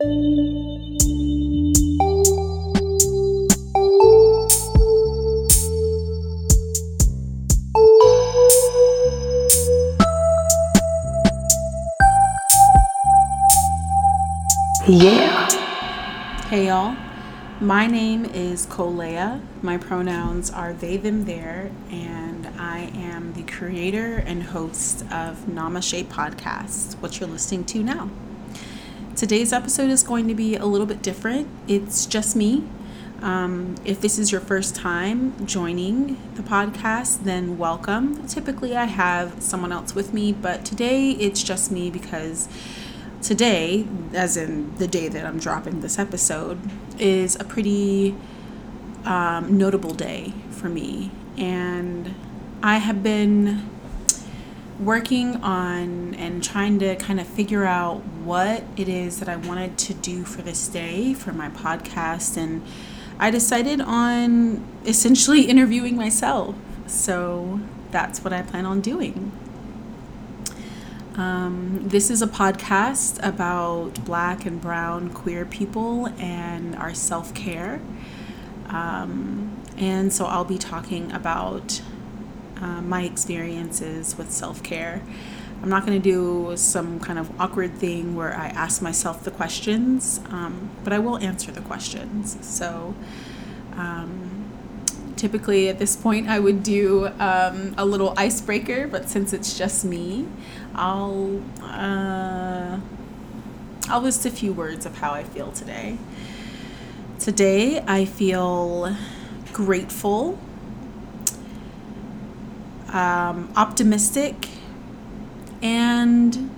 Yeah. Hey y'all, my name is Kolea. My pronouns are they, them, their, and I am the creator and host of Namaste Podcast, what you're listening to now. Today's episode is going to be a little bit different. It's just me. Um, if this is your first time joining the podcast, then welcome. Typically, I have someone else with me, but today it's just me because today, as in the day that I'm dropping this episode, is a pretty um, notable day for me. And I have been working on and trying to kind of figure out what it is that I wanted to do for this day for my podcast. And I decided on essentially interviewing myself. So that's what I plan on doing. Um, this is a podcast about black and brown queer people and our self care. Um, and so I'll be talking about uh, my experiences with self care. I'm not going to do some kind of awkward thing where I ask myself the questions, um, but I will answer the questions. So, um, typically at this point, I would do um, a little icebreaker, but since it's just me, I'll uh, I'll list a few words of how I feel today. Today, I feel grateful, um, optimistic, and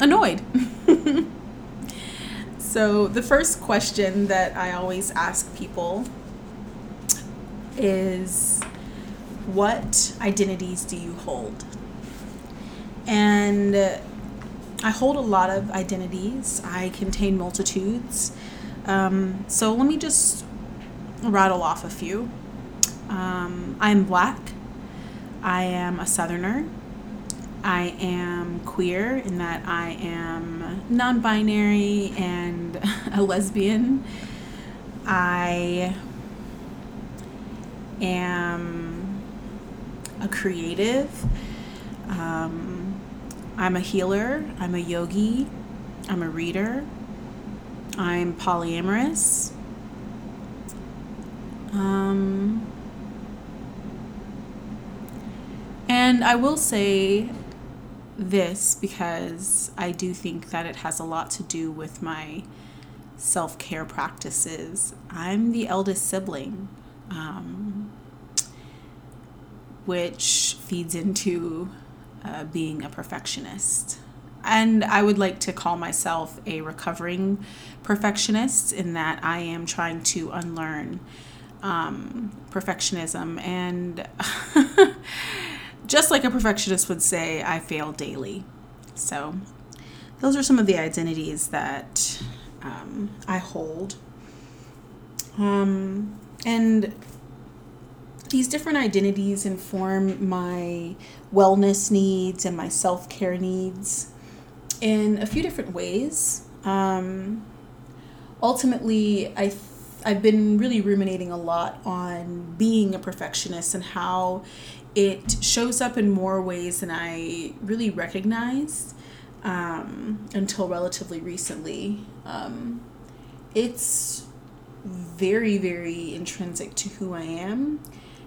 annoyed. so, the first question that I always ask people is What identities do you hold? And I hold a lot of identities, I contain multitudes. Um, so, let me just rattle off a few. Um, I'm black. I am a southerner. I am queer in that I am non binary and a lesbian. I am a creative. Um, I'm a healer. I'm a yogi. I'm a reader. I'm polyamorous. Um, and I will say this because I do think that it has a lot to do with my self care practices. I'm the eldest sibling, um, which feeds into uh, being a perfectionist. And I would like to call myself a recovering perfectionist in that I am trying to unlearn um, perfectionism and just like a perfectionist would say, I fail daily. So, those are some of the identities that um, I hold. Um, and these different identities inform my wellness needs and my self care needs in a few different ways. Um, ultimately, I th- I've been really ruminating a lot on being a perfectionist and how it shows up in more ways than I really recognized um, until relatively recently. Um, it's very, very intrinsic to who I am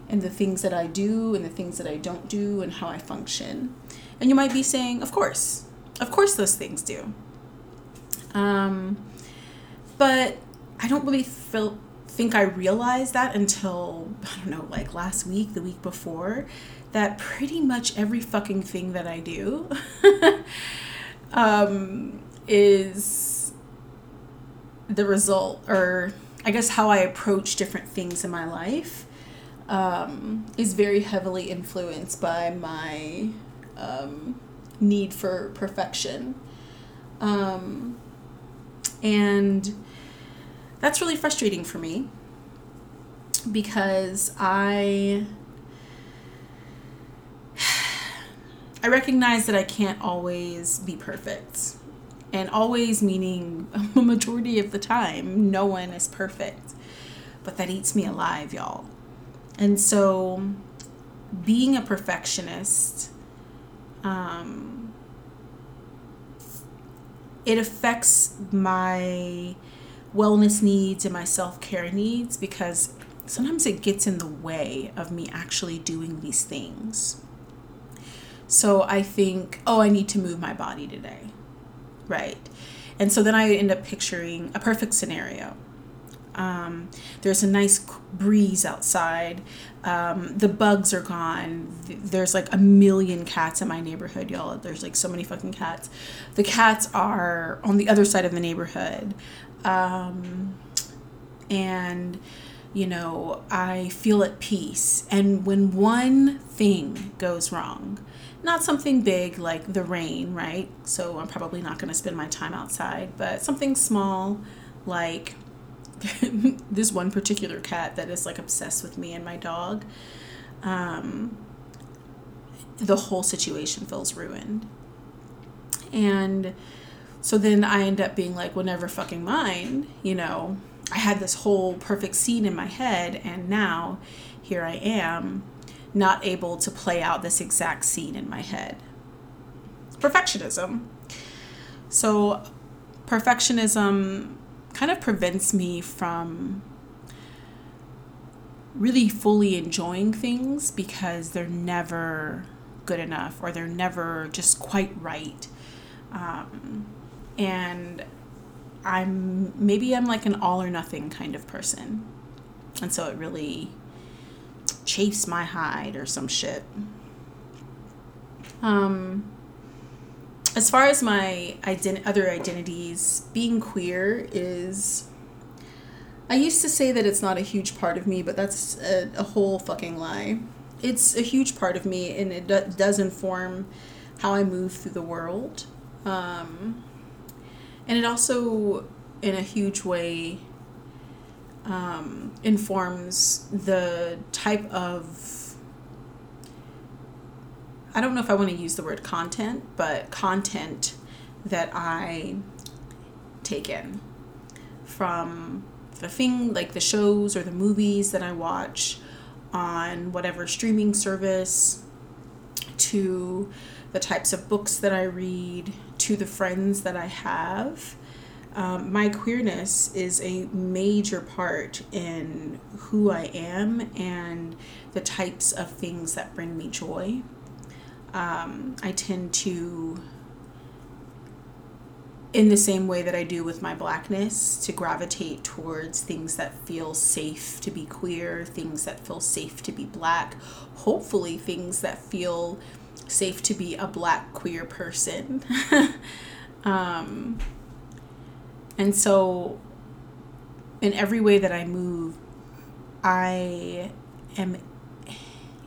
and the things that I do and the things that I don't do and how I function. And you might be saying, of course, of course, those things do. Um, but I don't really feel think I realized that until I don't know, like last week, the week before, that pretty much every fucking thing that I do um, is the result, or I guess how I approach different things in my life um, is very heavily influenced by my um, need for perfection. Um, and that's really frustrating for me because I I recognize that I can't always be perfect. And always meaning a majority of the time, no one is perfect. But that eats me alive, y'all. And so, being a perfectionist, um, it affects my wellness needs and my self care needs because sometimes it gets in the way of me actually doing these things. So I think, oh, I need to move my body today. Right. And so then I end up picturing a perfect scenario. Um, there's a nice breeze outside. Um, the bugs are gone. There's like a million cats in my neighborhood, y'all. There's like so many fucking cats. The cats are on the other side of the neighborhood. Um, and you know, I feel at peace. And when one thing goes wrong, not something big like the rain, right? So I'm probably not going to spend my time outside, but something small like this one particular cat that is like obsessed with me and my dog. Um, the whole situation feels ruined. And so then I end up being like, well, never fucking mind, you know. I had this whole perfect scene in my head, and now here I am, not able to play out this exact scene in my head. Perfectionism. So, perfectionism kind of prevents me from really fully enjoying things because they're never good enough or they're never just quite right. Um, and I'm maybe I'm like an all or nothing kind of person. And so it really chafes my hide or some shit. Um as far as my ident- other identities, being queer is I used to say that it's not a huge part of me, but that's a, a whole fucking lie. It's a huge part of me and it do- does inform how I move through the world. Um, and it also in a huge way um, informs the type of i don't know if i want to use the word content but content that i take in from the thing like the shows or the movies that i watch on whatever streaming service to the types of books that I read, to the friends that I have. Um, my queerness is a major part in who I am and the types of things that bring me joy. Um, I tend to, in the same way that I do with my blackness, to gravitate towards things that feel safe to be queer, things that feel safe to be black, hopefully, things that feel safe to be a black queer person. um, and so, in every way that I move, I am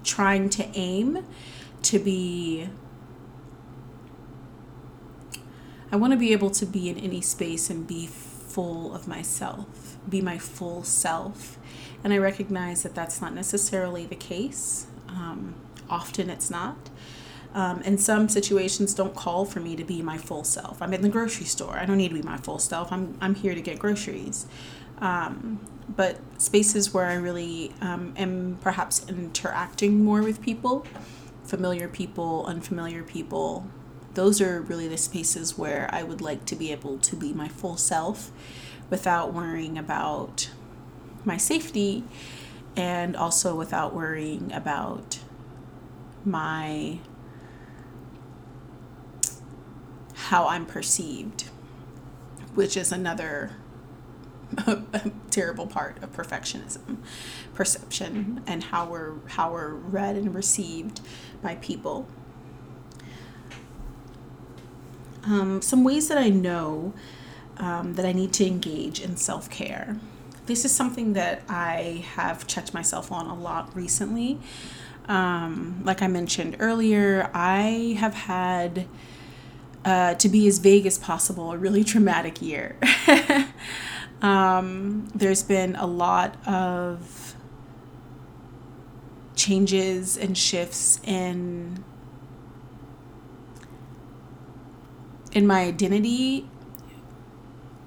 trying to aim to be. I want to be able to be in any space and be full of myself, be my full self. And I recognize that that's not necessarily the case. Um, often it's not. Um, and some situations don't call for me to be my full self. I'm in the grocery store. I don't need to be my full self. I'm, I'm here to get groceries. Um, but spaces where I really um, am perhaps interacting more with people, familiar people, unfamiliar people, those are really the spaces where I would like to be able to be my full self without worrying about my safety and also without worrying about my how I'm perceived, which is another terrible part of perfectionism. Perception and how we're how we're read and received by people. Um, some ways that i know um, that i need to engage in self-care. This is something that i have checked myself on a lot recently. Um, like i mentioned earlier i have had uh, to be as vague as possible, a really traumatic year. um, there's been a lot of changes and shifts in in my identity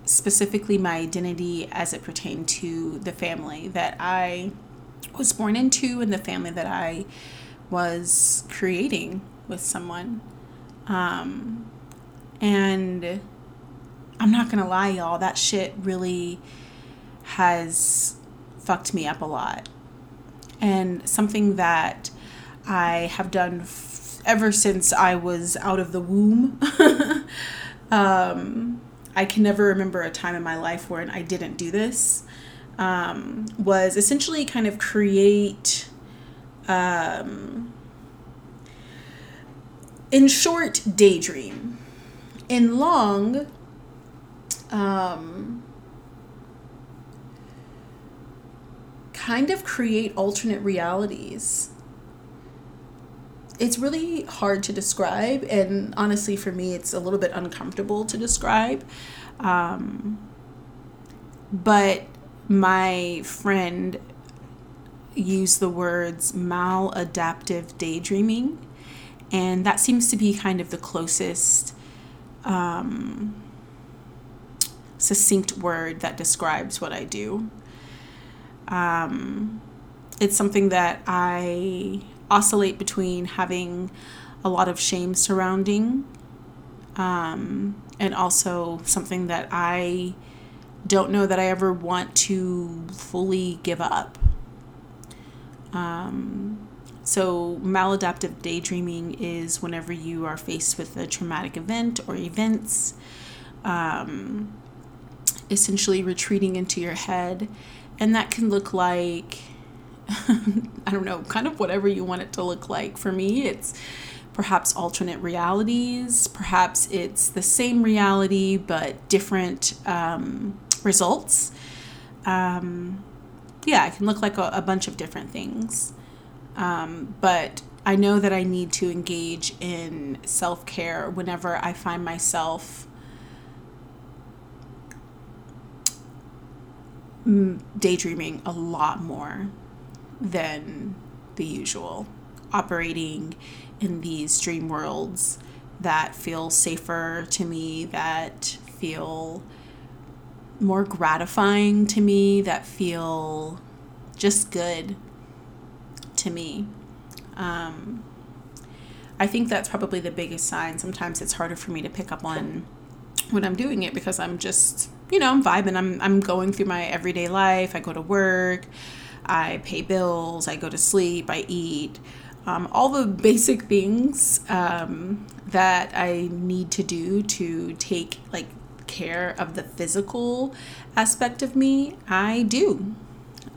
specifically my identity as it pertained to the family that I was born into and the family that I was creating with someone. Um, and I'm not gonna lie, y'all, that shit really has fucked me up a lot. And something that I have done f- ever since I was out of the womb. um, I can never remember a time in my life when I didn't do this. Um, was essentially kind of create, um, in short, daydream. In long, um, kind of create alternate realities. It's really hard to describe, and honestly, for me, it's a little bit uncomfortable to describe. Um, but my friend used the words maladaptive daydreaming, and that seems to be kind of the closest um, succinct word that describes what I do. Um, it's something that I oscillate between having a lot of shame surrounding um, and also something that I don't know that I ever want to fully give up. Um, so, maladaptive daydreaming is whenever you are faced with a traumatic event or events, um, essentially retreating into your head. And that can look like, I don't know, kind of whatever you want it to look like. For me, it's perhaps alternate realities, perhaps it's the same reality but different um, results. Um, yeah, it can look like a, a bunch of different things. Um, but I know that I need to engage in self care whenever I find myself daydreaming a lot more than the usual, operating in these dream worlds that feel safer to me, that feel more gratifying to me, that feel just good to me. Um, I think that's probably the biggest sign. Sometimes it's harder for me to pick up on when I'm doing it because I'm just, you know, I'm vibing. I'm I'm going through my everyday life. I go to work, I pay bills, I go to sleep, I eat um, all the basic things um, that I need to do to take like care of the physical aspect of me, I do.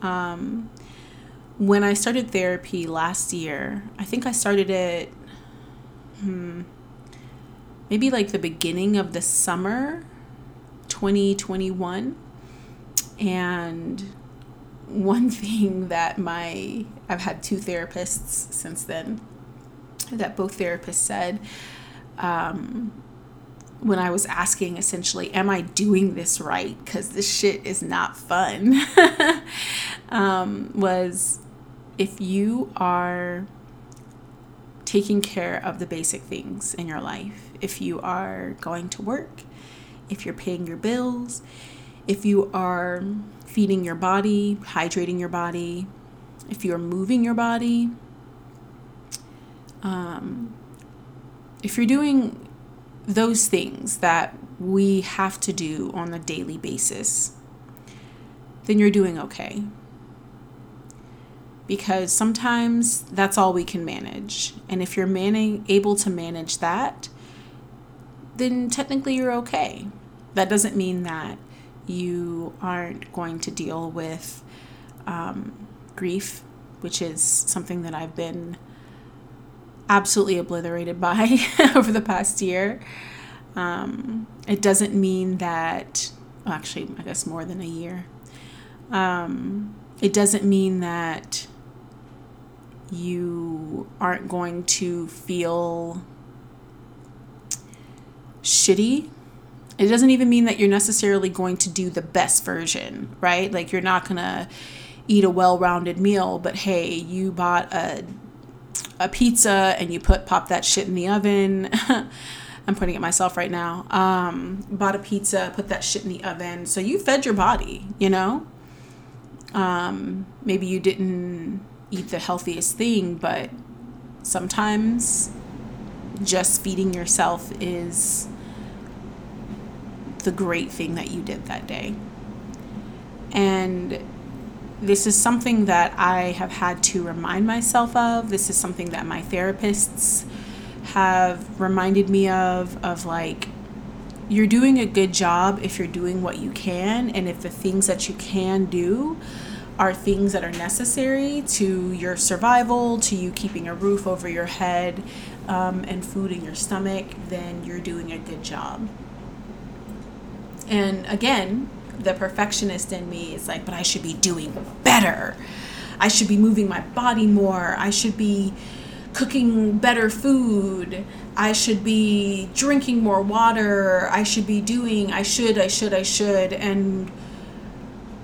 Um, when I started therapy last year, I think I started it hmm, maybe like the beginning of the summer 2021. And one thing that my I've had two therapists since then that both therapists said um, when I was asking essentially, am I doing this right? Because this shit is not fun. um, was if you are taking care of the basic things in your life, if you are going to work, if you're paying your bills, if you are feeding your body, hydrating your body, if you're moving your body, um, if you're doing those things that we have to do on a daily basis, then you're doing okay. Because sometimes that's all we can manage. And if you're manning, able to manage that, then technically you're okay. That doesn't mean that you aren't going to deal with um, grief, which is something that I've been absolutely obliterated by over the past year. Um, it doesn't mean that, well, actually, I guess more than a year. Um, it doesn't mean that you aren't going to feel shitty it doesn't even mean that you're necessarily going to do the best version, right? Like you're not going to eat a well-rounded meal, but hey, you bought a a pizza and you put pop that shit in the oven. I'm putting it myself right now. Um, bought a pizza, put that shit in the oven. So you fed your body, you know? Um, maybe you didn't eat the healthiest thing, but sometimes just feeding yourself is the great thing that you did that day. And this is something that I have had to remind myself of. This is something that my therapists have reminded me of of like you're doing a good job if you're doing what you can and if the things that you can do are things that are necessary to your survival, to you keeping a roof over your head um, and food in your stomach, then you're doing a good job. And again, the perfectionist in me is like, but I should be doing better. I should be moving my body more. I should be cooking better food. I should be drinking more water. I should be doing, I should, I should, I should. And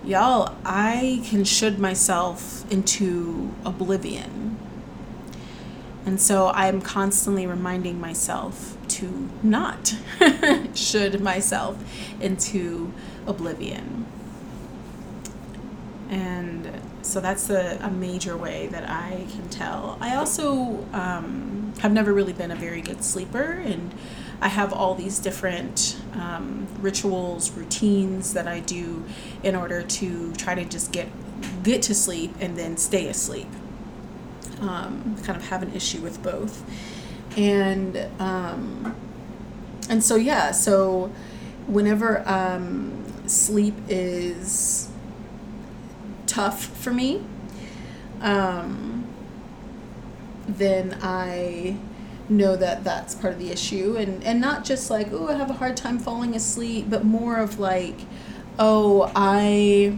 y'all, I can should myself into oblivion. And so I'm constantly reminding myself to not should myself into oblivion. And so that's a, a major way that I can tell. I also um, have never really been a very good sleeper, and I have all these different um, rituals, routines that I do in order to try to just get get to sleep and then stay asleep. Um, kind of have an issue with both, and um, and so yeah, so whenever um, sleep is tough for me, um, then I know that that's part of the issue and and not just like oh I have a hard time falling asleep but more of like oh I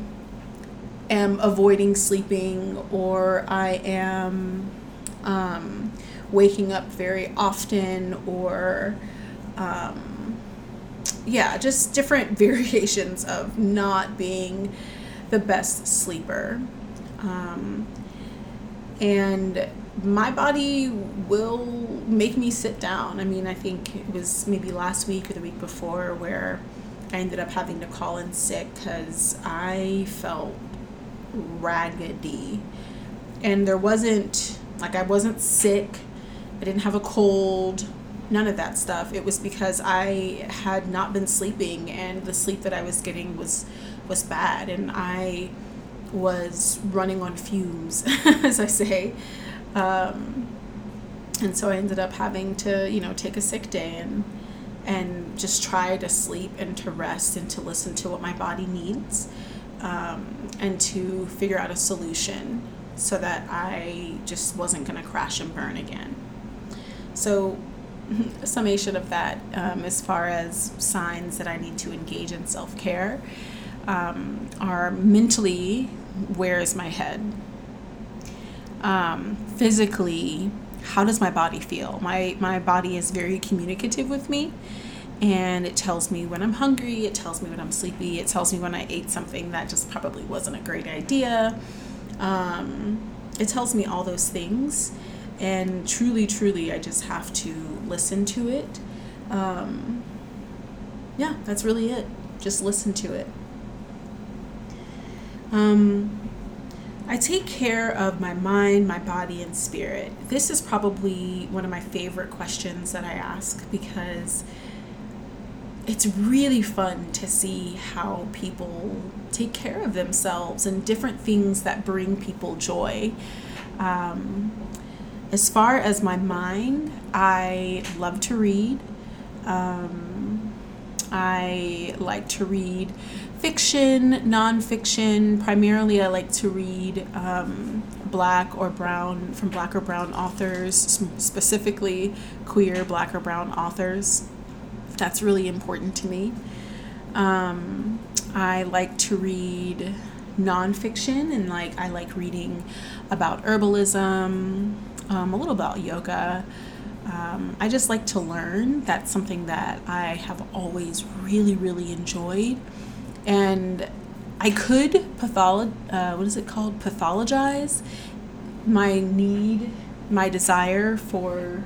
am avoiding sleeping or I am um, waking up very often or um, yeah just different variations of not being the best sleeper. Um, and my body will make me sit down. I mean, I think it was maybe last week or the week before where I ended up having to call in sick because I felt raggedy. And there wasn't, like, I wasn't sick, I didn't have a cold, none of that stuff. It was because I had not been sleeping and the sleep that I was getting was was bad and I was running on fumes, as I say. Um, and so I ended up having to, you know, take a sick day and and just try to sleep and to rest and to listen to what my body needs um, and to figure out a solution so that I just wasn't going to crash and burn again. So, summation of that um, as far as signs that I need to engage in self care um, are mentally, where is my head? Um, physically, how does my body feel? My, my body is very communicative with me and it tells me when I'm hungry, it tells me when I'm sleepy, it tells me when I ate something that just probably wasn't a great idea. Um, it tells me all those things, and truly, truly, I just have to listen to it. Um, yeah, that's really it. Just listen to it. Um, I take care of my mind, my body, and spirit. This is probably one of my favorite questions that I ask because it's really fun to see how people take care of themselves and different things that bring people joy. Um, as far as my mind, I love to read. Um, I like to read fiction, nonfiction. Primarily, I like to read um, black or brown, from black or brown authors, specifically queer black or brown authors. That's really important to me. Um, I like to read nonfiction and like I like reading about herbalism, um, a little about yoga. Um, I just like to learn. That's something that I have always really, really enjoyed and I could patholo- uh, what is it called? Pathologize my need, my desire for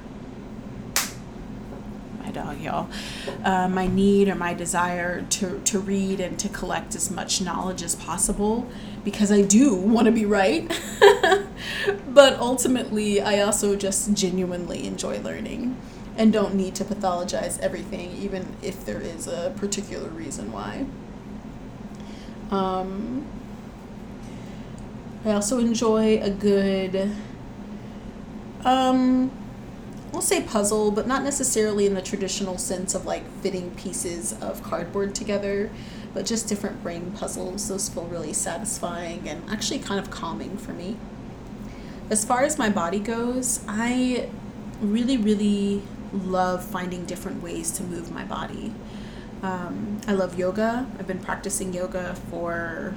my dog y'all. Uh, my need or my desire to, to read and to collect as much knowledge as possible because I do want to be right. but ultimately, I also just genuinely enjoy learning and don't need to pathologize everything, even if there is a particular reason why. Um, I also enjoy a good, um, we'll say puzzle, but not necessarily in the traditional sense of like fitting pieces of cardboard together, but just different brain puzzles. Those feel really satisfying and actually kind of calming for me. As far as my body goes, I really, really love finding different ways to move my body. Um, I love yoga. I've been practicing yoga for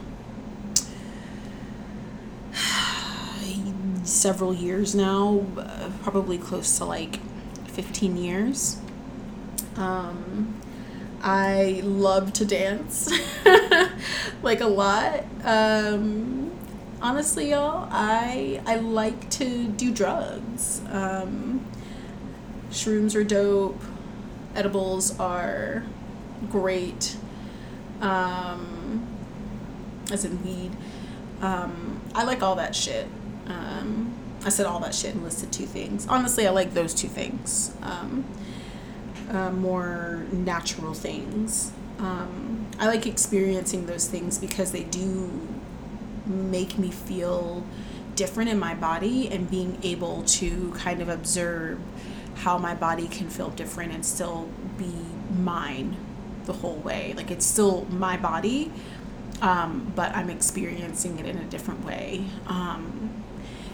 several years now, uh, probably close to like 15 years. Um, I love to dance, like a lot. Um, honestly, y'all, I I like to do drugs. Um, shrooms are dope. Edibles are great. Um, as in weed. Um, I like all that shit. Um, I said all that shit and listed two things. Honestly, I like those two things. Um, uh, more natural things. Um, I like experiencing those things because they do make me feel different in my body and being able to kind of observe how my body can feel different and still be mine the whole way. Like it's still my body, um, but I'm experiencing it in a different way. Um,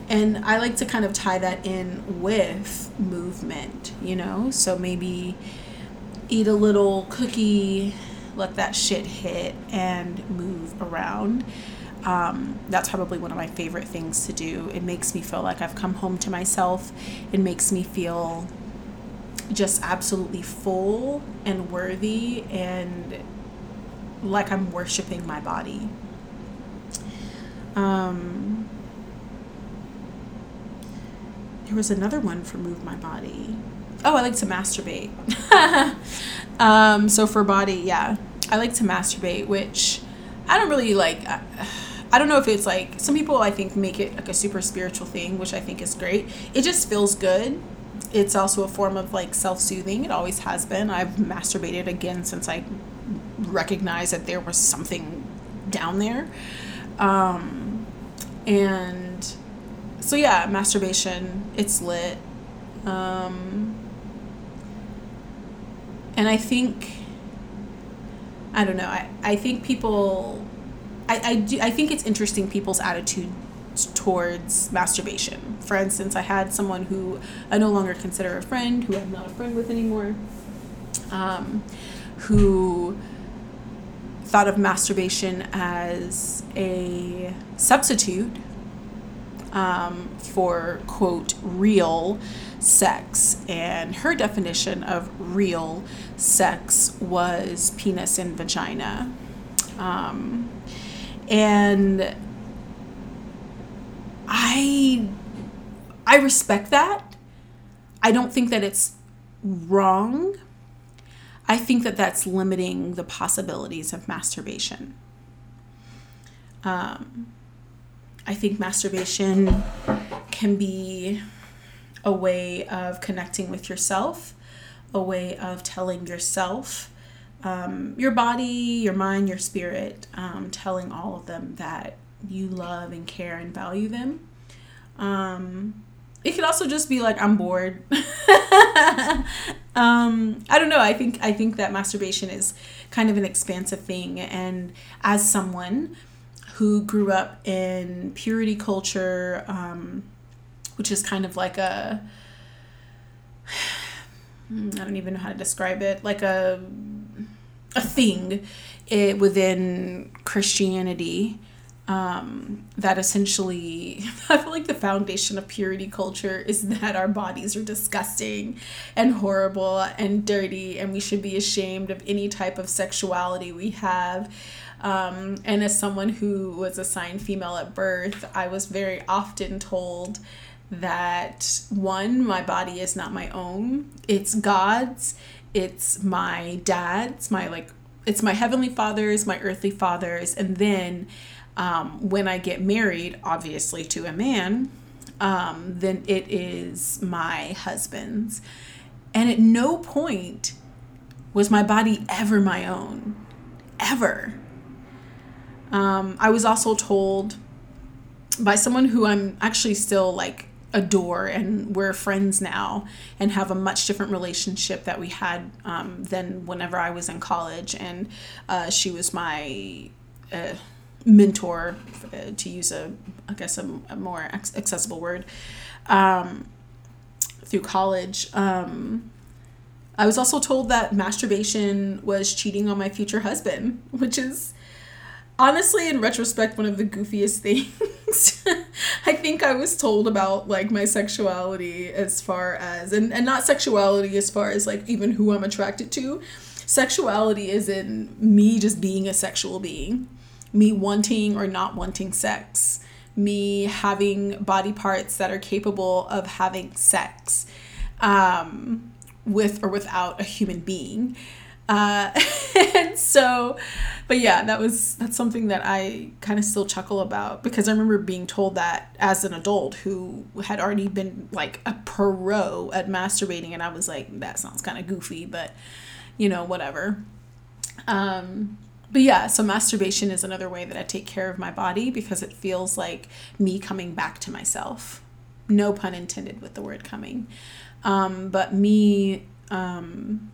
and I like to kind of tie that in with movement, you know? So maybe eat a little cookie, let that shit hit, and move around. Um, that's probably one of my favorite things to do. It makes me feel like I've come home to myself. It makes me feel just absolutely full and worthy and like I'm worshiping my body. Um, there was another one for Move My Body. Oh, I like to masturbate. um, so for body, yeah, I like to masturbate, which I don't really like. I, I don't know if it's like some people I think make it like a super spiritual thing, which I think is great. It just feels good. It's also a form of like self soothing. It always has been. I've masturbated again since I recognized that there was something down there. Um, and so yeah, masturbation, it's lit. Um, and I think, I don't know, I, I think people, I, I, do, I think it's interesting people's attitude towards masturbation. For instance, I had someone who I no longer consider a friend, who I'm not a friend with anymore, um, who thought of masturbation as a substitute um, for quote real sex. And her definition of real sex was penis and vagina. Um, and i i respect that. I don't think that it's wrong. I think that that's limiting the possibilities of masturbation. Um, I think masturbation can be a way of connecting with yourself, a way of telling yourself, um, your body, your mind, your spirit, um, telling all of them that you love and care and value them. Um, it could also just be like I'm bored. um, I don't know. I think I think that masturbation is kind of an expansive thing, and as someone who grew up in purity culture, um, which is kind of like a I don't even know how to describe it, like a a thing it, within Christianity um, that essentially I feel like the foundation of purity culture is that our bodies are disgusting and horrible and dirty and we should be ashamed of any type of sexuality we have um, and as someone who was assigned female at birth, I was very often told that one, my body is not my own, it's God's, it's my dad's, my like, it's my heavenly father's, my earthly father's, and then um, when I get married, obviously to a man, um, then it is my husband's. And at no point was my body ever my own. Ever. Um, I was also told by someone who I'm actually still like adore and we're friends now and have a much different relationship that we had um, than whenever I was in college. And uh, she was my uh, mentor, uh, to use a, I guess, a, a more accessible word, um, through college. Um, I was also told that masturbation was cheating on my future husband, which is honestly, in retrospect, one of the goofiest things. I think I was told about like my sexuality as far as, and, and not sexuality as far as like even who I'm attracted to. Sexuality is in me just being a sexual being, me wanting or not wanting sex, me having body parts that are capable of having sex. Um, with or without a human being. Uh, and so, but yeah, that was that's something that I kind of still chuckle about because I remember being told that as an adult who had already been like a pro at masturbating, and I was like, that sounds kind of goofy, but you know, whatever. Um, but yeah, so masturbation is another way that I take care of my body because it feels like me coming back to myself. No pun intended with the word coming. Um, but me, um,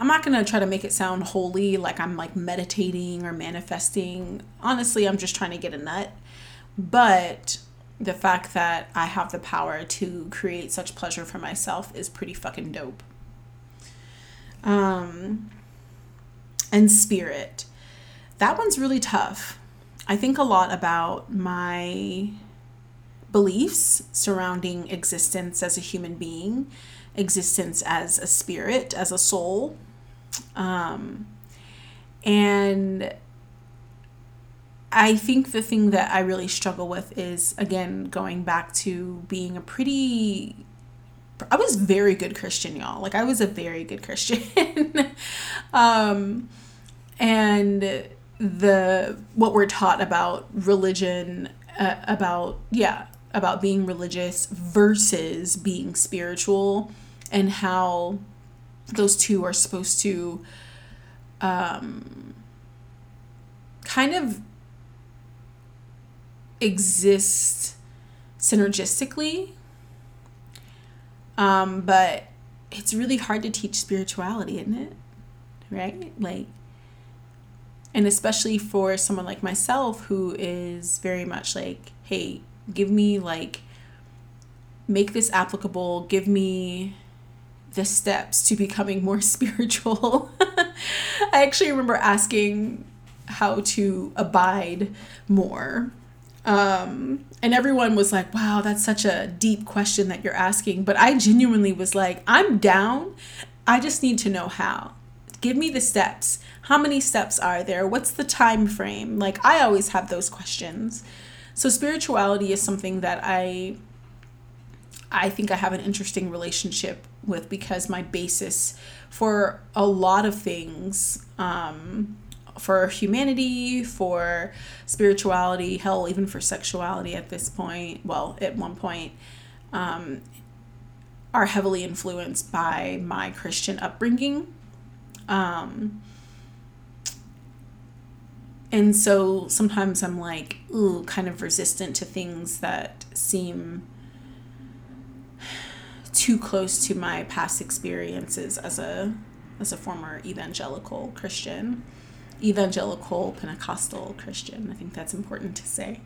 I'm not going to try to make it sound holy, like I'm like meditating or manifesting. Honestly, I'm just trying to get a nut. But the fact that I have the power to create such pleasure for myself is pretty fucking dope. Um, and spirit. That one's really tough. I think a lot about my beliefs surrounding existence as a human being, existence as a spirit, as a soul. Um, and I think the thing that I really struggle with is, again, going back to being a pretty. I was very good Christian, y'all. Like, I was a very good Christian. um, and the what we're taught about religion uh, about yeah about being religious versus being spiritual and how those two are supposed to um, kind of exist synergistically. Um, but it's really hard to teach spirituality, isn't it? Right? Like, and especially for someone like myself who is very much like, hey, give me like make this applicable give me the steps to becoming more spiritual. I actually remember asking how to abide more. Um, and everyone was like wow that's such a deep question that you're asking. But i genuinely was like i'm down. I just need to know how. Give me the steps. How many steps are there? What's the time frame? Like i always have those questions. So spirituality is something that I I think I have an interesting relationship with because my basis for a lot of things um, for humanity, for spirituality, hell, even for sexuality at this point, well, at one point, um, are heavily influenced by my Christian upbringing. Um, and so sometimes I'm like, ooh, kind of resistant to things that seem too close to my past experiences as a as a former evangelical Christian, evangelical Pentecostal Christian. I think that's important to say.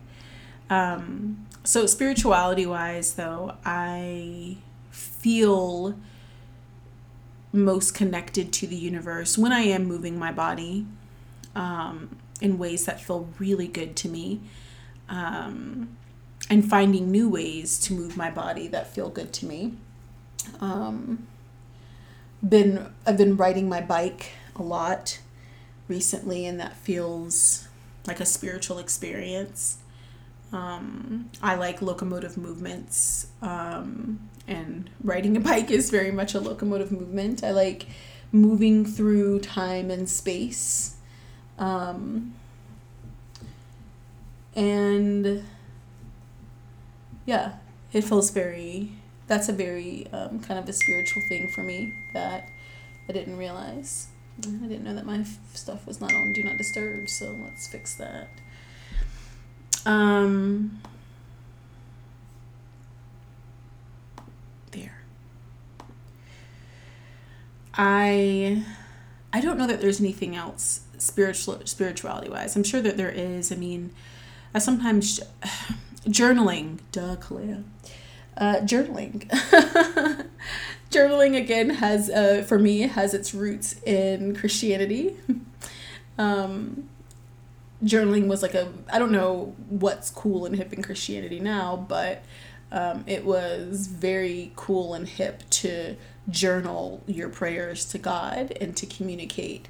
Um, so spirituality wise, though, I feel most connected to the universe when I am moving my body. Um, in ways that feel really good to me. Um, and finding new ways to move my body that feel good to me. Um, been I've been riding my bike a lot recently, and that feels like a spiritual experience. Um, I like locomotive movements, um, and riding a bike is very much a locomotive movement. I like moving through time and space. Um, and yeah, it feels very, that's a very um, kind of a spiritual thing for me that I didn't realize. I didn't know that my stuff was not on Do Not Disturb, so let's fix that. Um, there. I I don't know that there's anything else spiritual spirituality wise. I'm sure that there is. I mean, I sometimes journaling, duh, Kalia. Uh, journaling. journaling again has uh, for me has its roots in Christianity. um, journaling was like a I don't know what's cool and hip in Christianity now, but um, it was very cool and hip to journal your prayers to God and to communicate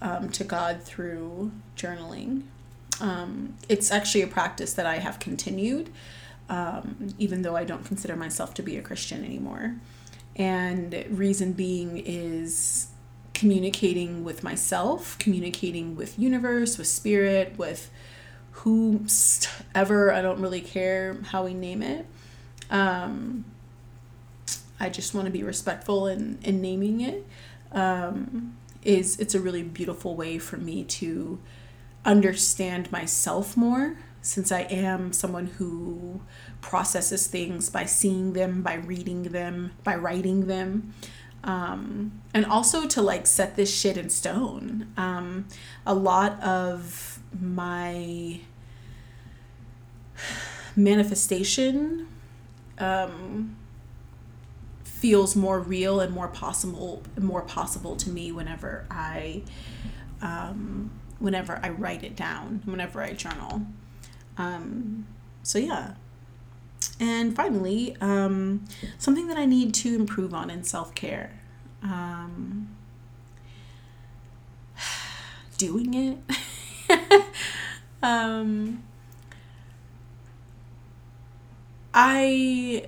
um, to God through journaling. Um, it's actually a practice that I have continued, um, even though I don't consider myself to be a Christian anymore. And reason being is communicating with myself, communicating with universe, with spirit, with whoever. I don't really care how we name it. Um, I just want to be respectful in, in naming it. Um, is it's a really beautiful way for me to understand myself more since I am someone who processes things by seeing them, by reading them, by writing them. Um, and also to like set this shit in stone. Um, a lot of my manifestation um, feels more real and more possible more possible to me whenever I um, whenever I write it down, whenever I journal. Um, so yeah. And finally, um, something that I need to improve on in self care. Um, doing it. um, I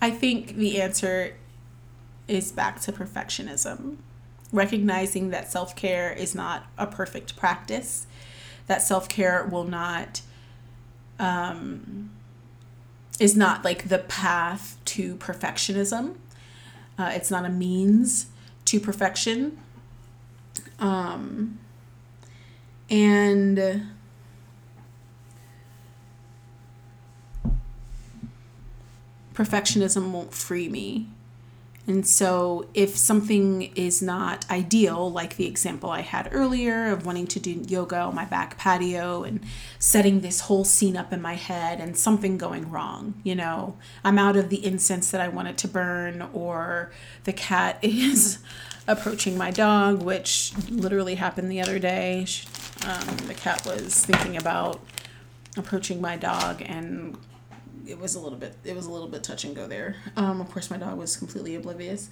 I think the answer is back to perfectionism. Recognizing that self care is not a perfect practice, that self care will not, um, is not like the path to perfectionism. Uh, it's not a means to perfection. Um, and perfectionism won't free me. And so, if something is not ideal, like the example I had earlier of wanting to do yoga on my back patio and setting this whole scene up in my head and something going wrong, you know, I'm out of the incense that I wanted to burn, or the cat is approaching my dog, which literally happened the other day. Um, the cat was thinking about approaching my dog and it was a little bit it was a little bit touch and go there. Um, of course, my dog was completely oblivious.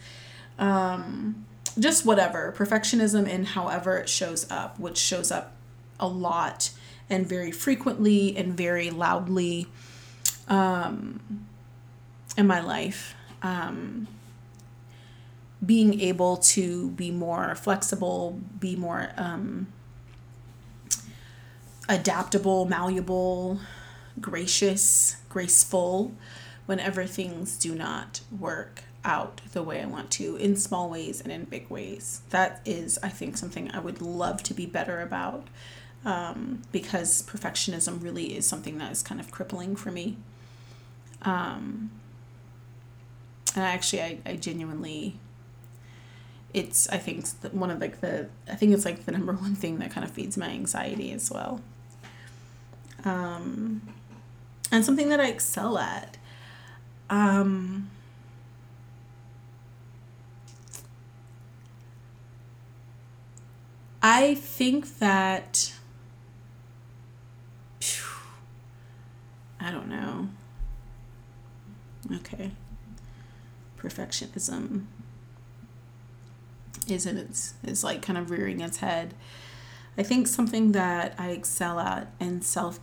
Um, just whatever perfectionism and however it shows up, which shows up a lot and very frequently and very loudly um, in my life. Um, being able to be more flexible, be more um, adaptable, malleable, gracious, graceful whenever things do not work out the way I want to in small ways and in big ways. That is, I think, something I would love to be better about um, because perfectionism really is something that is kind of crippling for me. Um, and actually, I, I genuinely, it's, I think, one of like the, I think it's like the number one thing that kind of feeds my anxiety as well. Um, and something that I excel at. Um, I think that I don't know. Okay. Perfectionism isn't it's is like kind of rearing its head. I think something that I excel at in self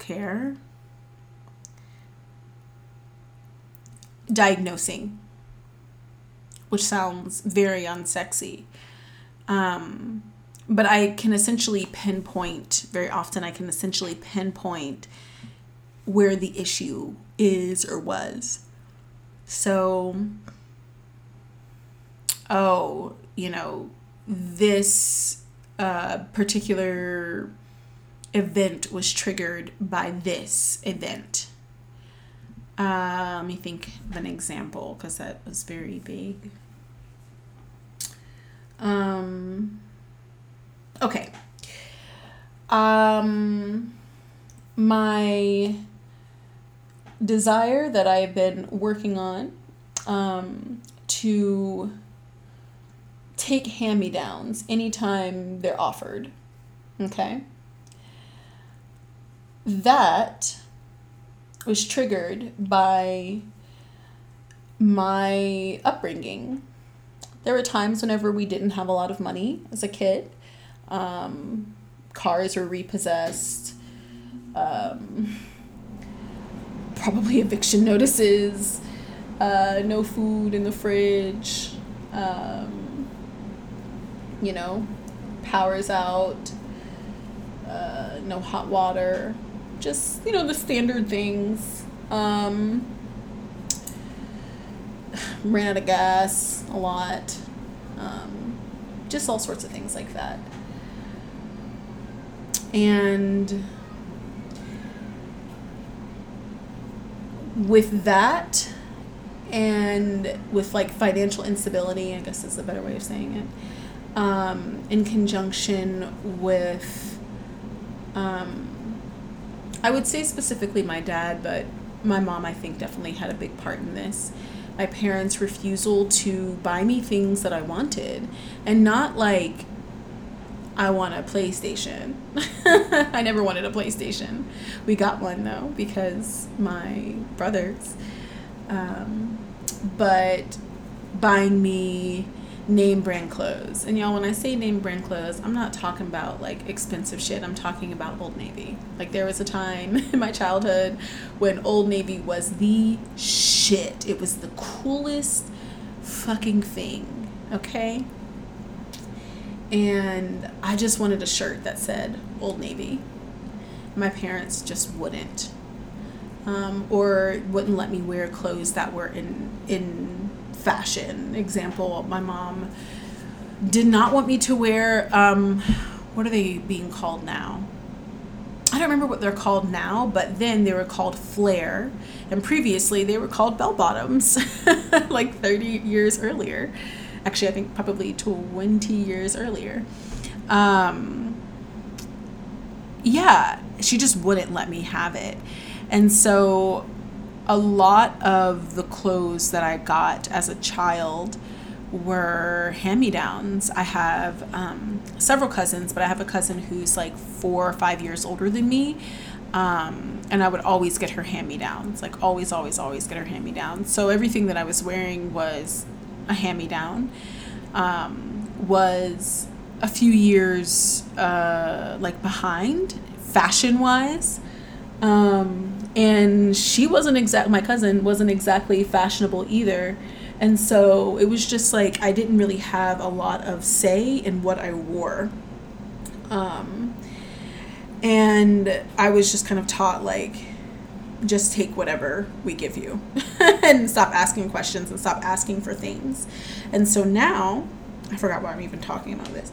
diagnosing, which sounds very unsexy. Um, but I can essentially pinpoint, very often, I can essentially pinpoint where the issue is or was. So, oh, you know, this uh, particular event was triggered by this event. Uh, let me think of an example because that was very vague. Um, okay. Um, my desire that I've been working on um, to take hand me downs anytime they're offered. Okay? That was triggered by my upbringing. There were times whenever we didn't have a lot of money as a kid. Um, cars were repossessed. Um, probably eviction notices. Uh, no food in the fridge. Um, you know, power's out. Uh, no hot water. Just, you know, the standard things. Um, ran out of gas a lot. Um, just all sorts of things like that. And with that and with like financial instability, I guess is a better way of saying it, um, in conjunction with, um, I would say specifically my dad, but my mom, I think, definitely had a big part in this. My parents' refusal to buy me things that I wanted, and not like I want a PlayStation. I never wanted a PlayStation. We got one though because my brothers. Um, but buying me name brand clothes. And y'all, when I say name brand clothes, I'm not talking about like expensive shit. I'm talking about Old Navy. Like there was a time in my childhood when Old Navy was the shit. It was the coolest fucking thing. Okay? and I just wanted a shirt that said Old Navy. My parents just wouldn't, um, or wouldn't let me wear clothes that were in in fashion. Example: my mom did not want me to wear um, what are they being called now? I don't remember what they're called now, but then they were called flare, and previously they were called bell bottoms, like 30 years earlier actually I think probably 20 years earlier. Um, yeah, she just wouldn't let me have it. And so a lot of the clothes that I got as a child were hand me downs. I have um, several cousins, but I have a cousin who's like four or five years older than me. Um, and I would always get her hand me downs, like always, always, always get her hand me downs. So everything that I was wearing was a hand me down, um, was a few years uh, like behind fashion wise. Um, and she wasn't exact my cousin wasn't exactly fashionable either and so it was just like i didn't really have a lot of say in what i wore um, and i was just kind of taught like just take whatever we give you and stop asking questions and stop asking for things. And so now, I forgot why I'm even talking about this.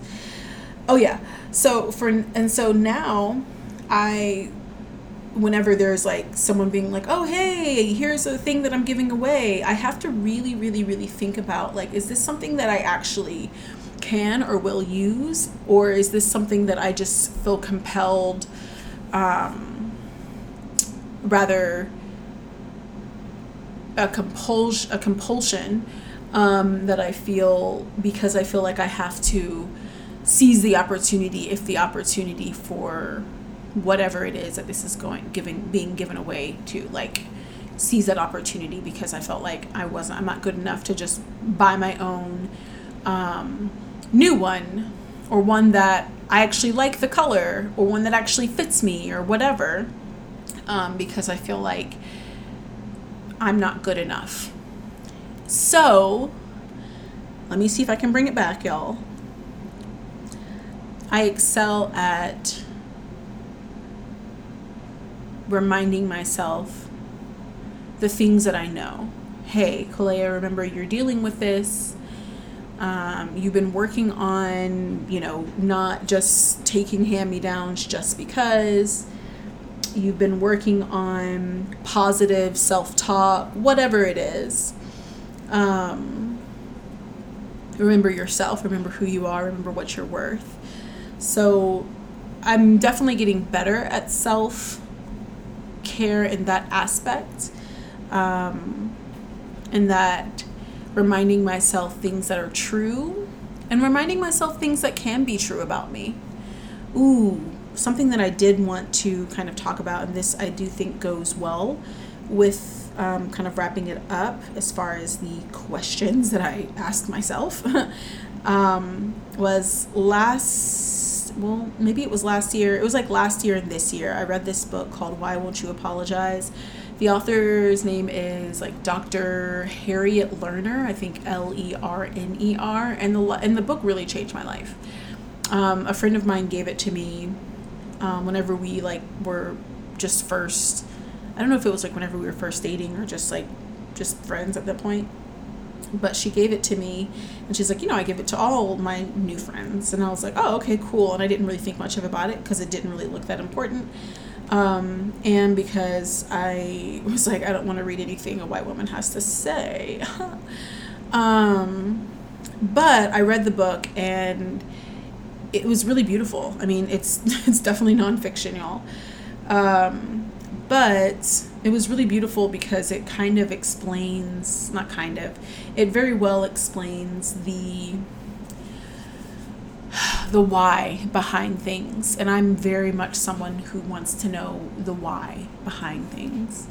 Oh yeah. So for and so now I whenever there's like someone being like, "Oh, hey, here's a thing that I'm giving away." I have to really really really think about like is this something that I actually can or will use or is this something that I just feel compelled um rather a compulsion a compulsion um, that I feel because I feel like I have to seize the opportunity if the opportunity for whatever it is that this is going giving being given away to like seize that opportunity because I felt like I wasn't I'm not good enough to just buy my own um, new one or one that I actually like the color, or one that actually fits me, or whatever, um, because I feel like I'm not good enough. So, let me see if I can bring it back, y'all. I excel at reminding myself the things that I know. Hey, Kalea, remember you're dealing with this. Um, you've been working on, you know, not just taking hand me downs just because. You've been working on positive self talk, whatever it is. Um, remember yourself, remember who you are, remember what you're worth. So I'm definitely getting better at self care in that aspect. Um, and that reminding myself things that are true and reminding myself things that can be true about me. Ooh, something that I did want to kind of talk about, and this I do think goes well with um, kind of wrapping it up as far as the questions that I asked myself, um, was last, well, maybe it was last year. It was like last year and this year. I read this book called Why Won't You Apologize? The author's name is like Dr. Harriet Lerner, I think L E R N E R, and the and the book really changed my life. Um, a friend of mine gave it to me um, whenever we like were just first. I don't know if it was like whenever we were first dating or just like just friends at that point. But she gave it to me, and she's like, you know, I give it to all my new friends, and I was like, oh, okay, cool. And I didn't really think much of about it because it didn't really look that important. Um, and because I was like, I don't want to read anything a white woman has to say. um, but I read the book and it was really beautiful. I mean, it's it's definitely nonfiction, y'all. Um, but it was really beautiful because it kind of explains, not kind of, it very well explains the the why behind things. And I'm very much someone who wants to know the why behind things.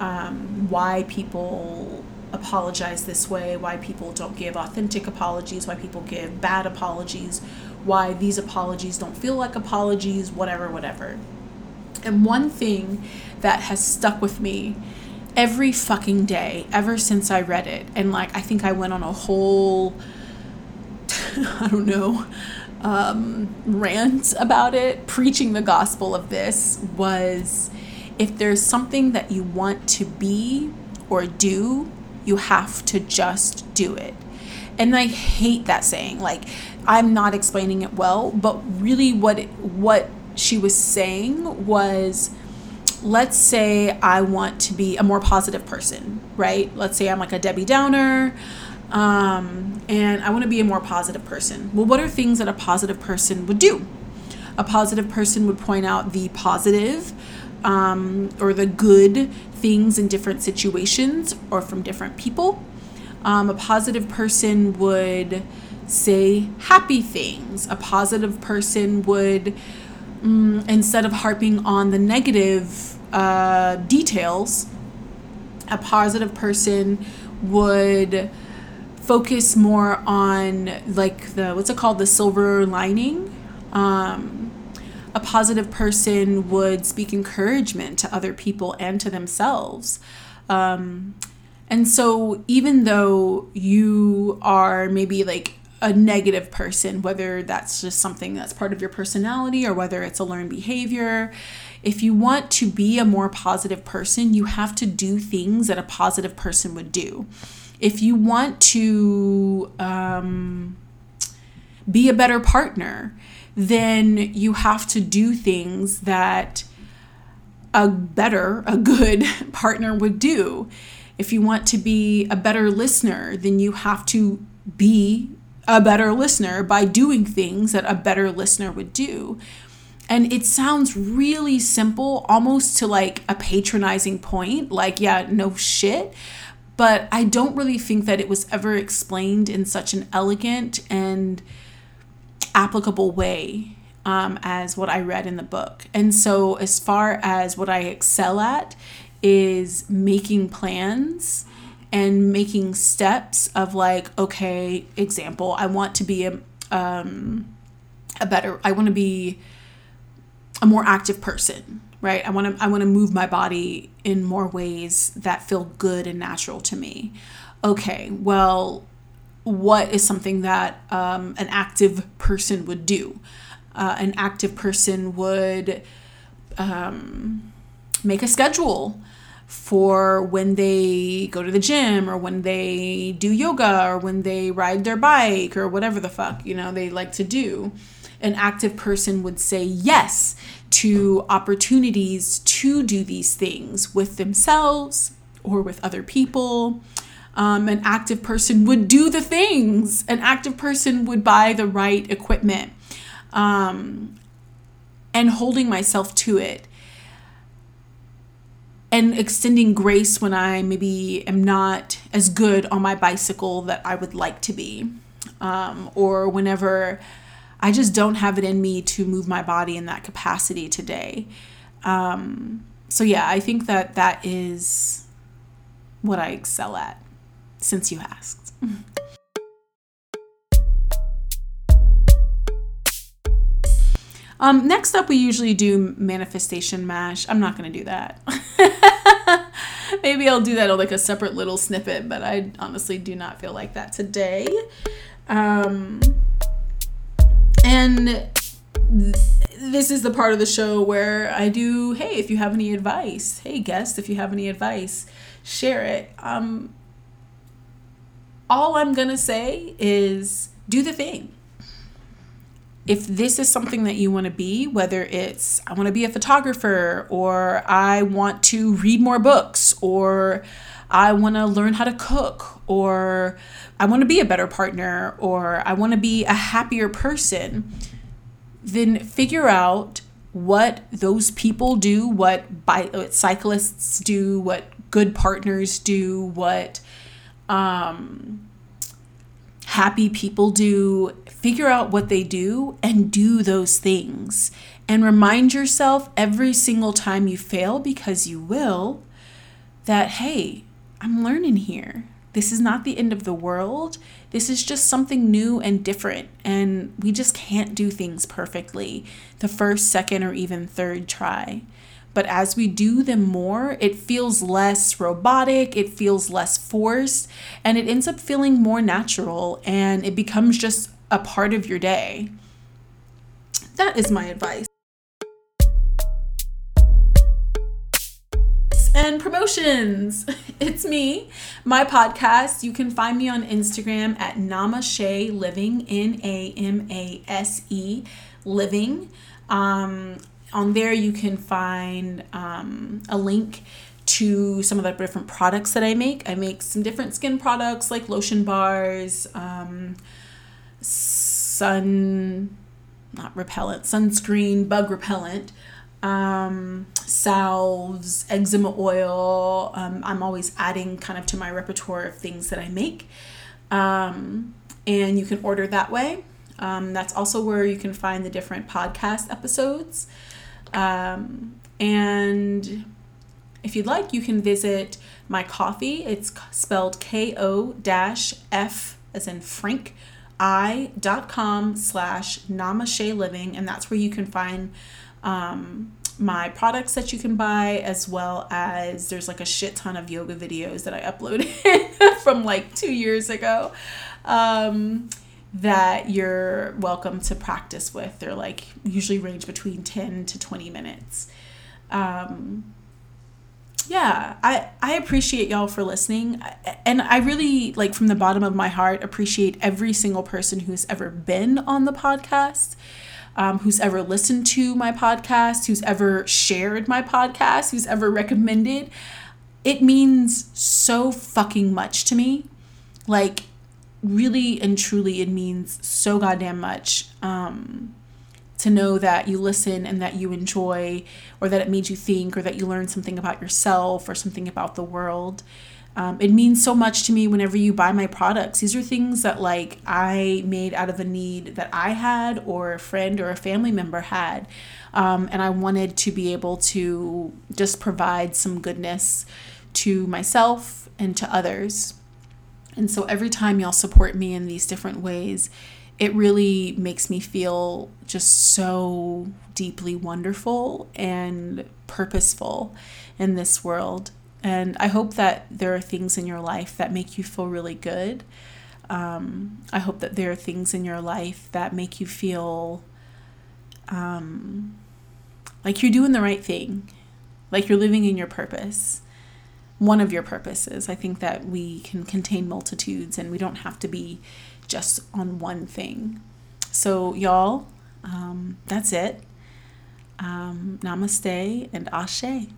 Um, why people apologize this way, why people don't give authentic apologies, why people give bad apologies, why these apologies don't feel like apologies, whatever, whatever. And one thing that has stuck with me every fucking day ever since I read it, and like I think I went on a whole, I don't know, um, rant about it, preaching the gospel of this, was if there's something that you want to be or do, you have to just do it. And I hate that saying. Like, I'm not explaining it well, but really, what it, what she was saying was let's say I want to be a more positive person, right? Let's say I'm like a Debbie Downer um, and I want to be a more positive person. Well, what are things that a positive person would do? A positive person would point out the positive um, or the good things in different situations or from different people. Um, a positive person would say happy things. A positive person would, mm, instead of harping on the negative uh, details, a positive person would focus more on like the what's it called? The silver lining? Um, a positive person would speak encouragement to other people and to themselves. Um, and so even though you are maybe like a negative person whether that's just something that's part of your personality or whether it's a learned behavior if you want to be a more positive person you have to do things that a positive person would do if you want to um, be a better partner, then you have to do things that a better, a good partner would do. If you want to be a better listener, then you have to be a better listener by doing things that a better listener would do. And it sounds really simple, almost to like a patronizing point, like, yeah, no shit but I don't really think that it was ever explained in such an elegant and applicable way um, as what I read in the book. And so, as far as what I excel at, is making plans and making steps of like, okay, example, I want to be a, um, a better I want to be a more active person, right? I want to I want to move my body in more ways that feel good and natural to me. Okay, well, what is something that um, an active person would do? Uh, an active person would um, make a schedule for when they go to the gym or when they do yoga or when they ride their bike or whatever the fuck you know they like to do an active person would say yes to opportunities to do these things with themselves or with other people. Um, an active person would do the things. An active person would buy the right equipment um, and holding myself to it and extending grace when I maybe am not as good on my bicycle that I would like to be. Um, or whenever I just don't have it in me to move my body in that capacity today. Um, so, yeah, I think that that is what I excel at since you asked. Um, next up, we usually do manifestation mash. I'm not going to do that. Maybe I'll do that on like a separate little snippet, but I honestly do not feel like that today. Um, and this is the part of the show where I do, hey, if you have any advice, hey, guest, if you have any advice, share it. Um, all I'm going to say is do the thing. If this is something that you want to be, whether it's I want to be a photographer or I want to read more books or I want to learn how to cook or I want to be a better partner or I want to be a happier person, then figure out what those people do, what, bi- what cyclists do, what good partners do, what um, happy people do. Figure out what they do and do those things. And remind yourself every single time you fail, because you will, that, hey, I'm learning here. This is not the end of the world. This is just something new and different. And we just can't do things perfectly the first, second, or even third try. But as we do them more, it feels less robotic, it feels less forced, and it ends up feeling more natural and it becomes just a part of your day. That is my advice. And promotions. It's me, my podcast. You can find me on Instagram at Namase Living, N A M A S E Living. Um, on there, you can find um, a link to some of the different products that I make. I make some different skin products like lotion bars, um, sun, not repellent, sunscreen, bug repellent um, salves, eczema oil. Um, I'm always adding kind of to my repertoire of things that I make. Um, and you can order that way. Um, that's also where you can find the different podcast episodes. Um, and if you'd like, you can visit my Ko-fi. It's spelled K O F as in Frank i.com slash namashe living and that's where you can find um, my products that you can buy, as well as there's like a shit ton of yoga videos that I uploaded from like two years ago um, that you're welcome to practice with. They're like usually range between 10 to 20 minutes. Um, yeah, I, I appreciate y'all for listening. And I really, like, from the bottom of my heart, appreciate every single person who's ever been on the podcast um, who's ever listened to my podcast, who's ever shared my podcast, who's ever recommended. It means so fucking much to me. Like, really and truly, it means so goddamn much. Um, to know that you listen and that you enjoy, or that it made you think, or that you learned something about yourself or something about the world. Um, it means so much to me whenever you buy my products. These are things that like I made out of a need that I had or a friend or a family member had. Um, and I wanted to be able to just provide some goodness to myself and to others. And so every time y'all support me in these different ways, it really makes me feel just so deeply wonderful and purposeful in this world. And I hope that there are things in your life that make you feel really good. Um, I hope that there are things in your life that make you feel um, like you're doing the right thing, like you're living in your purpose one of your purposes. I think that we can contain multitudes and we don't have to be just on one thing. So, y'all, um, that's it. Um, namaste and ashe.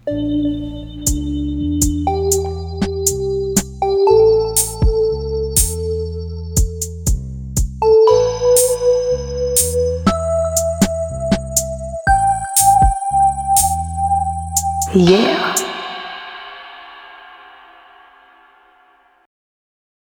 Yeah.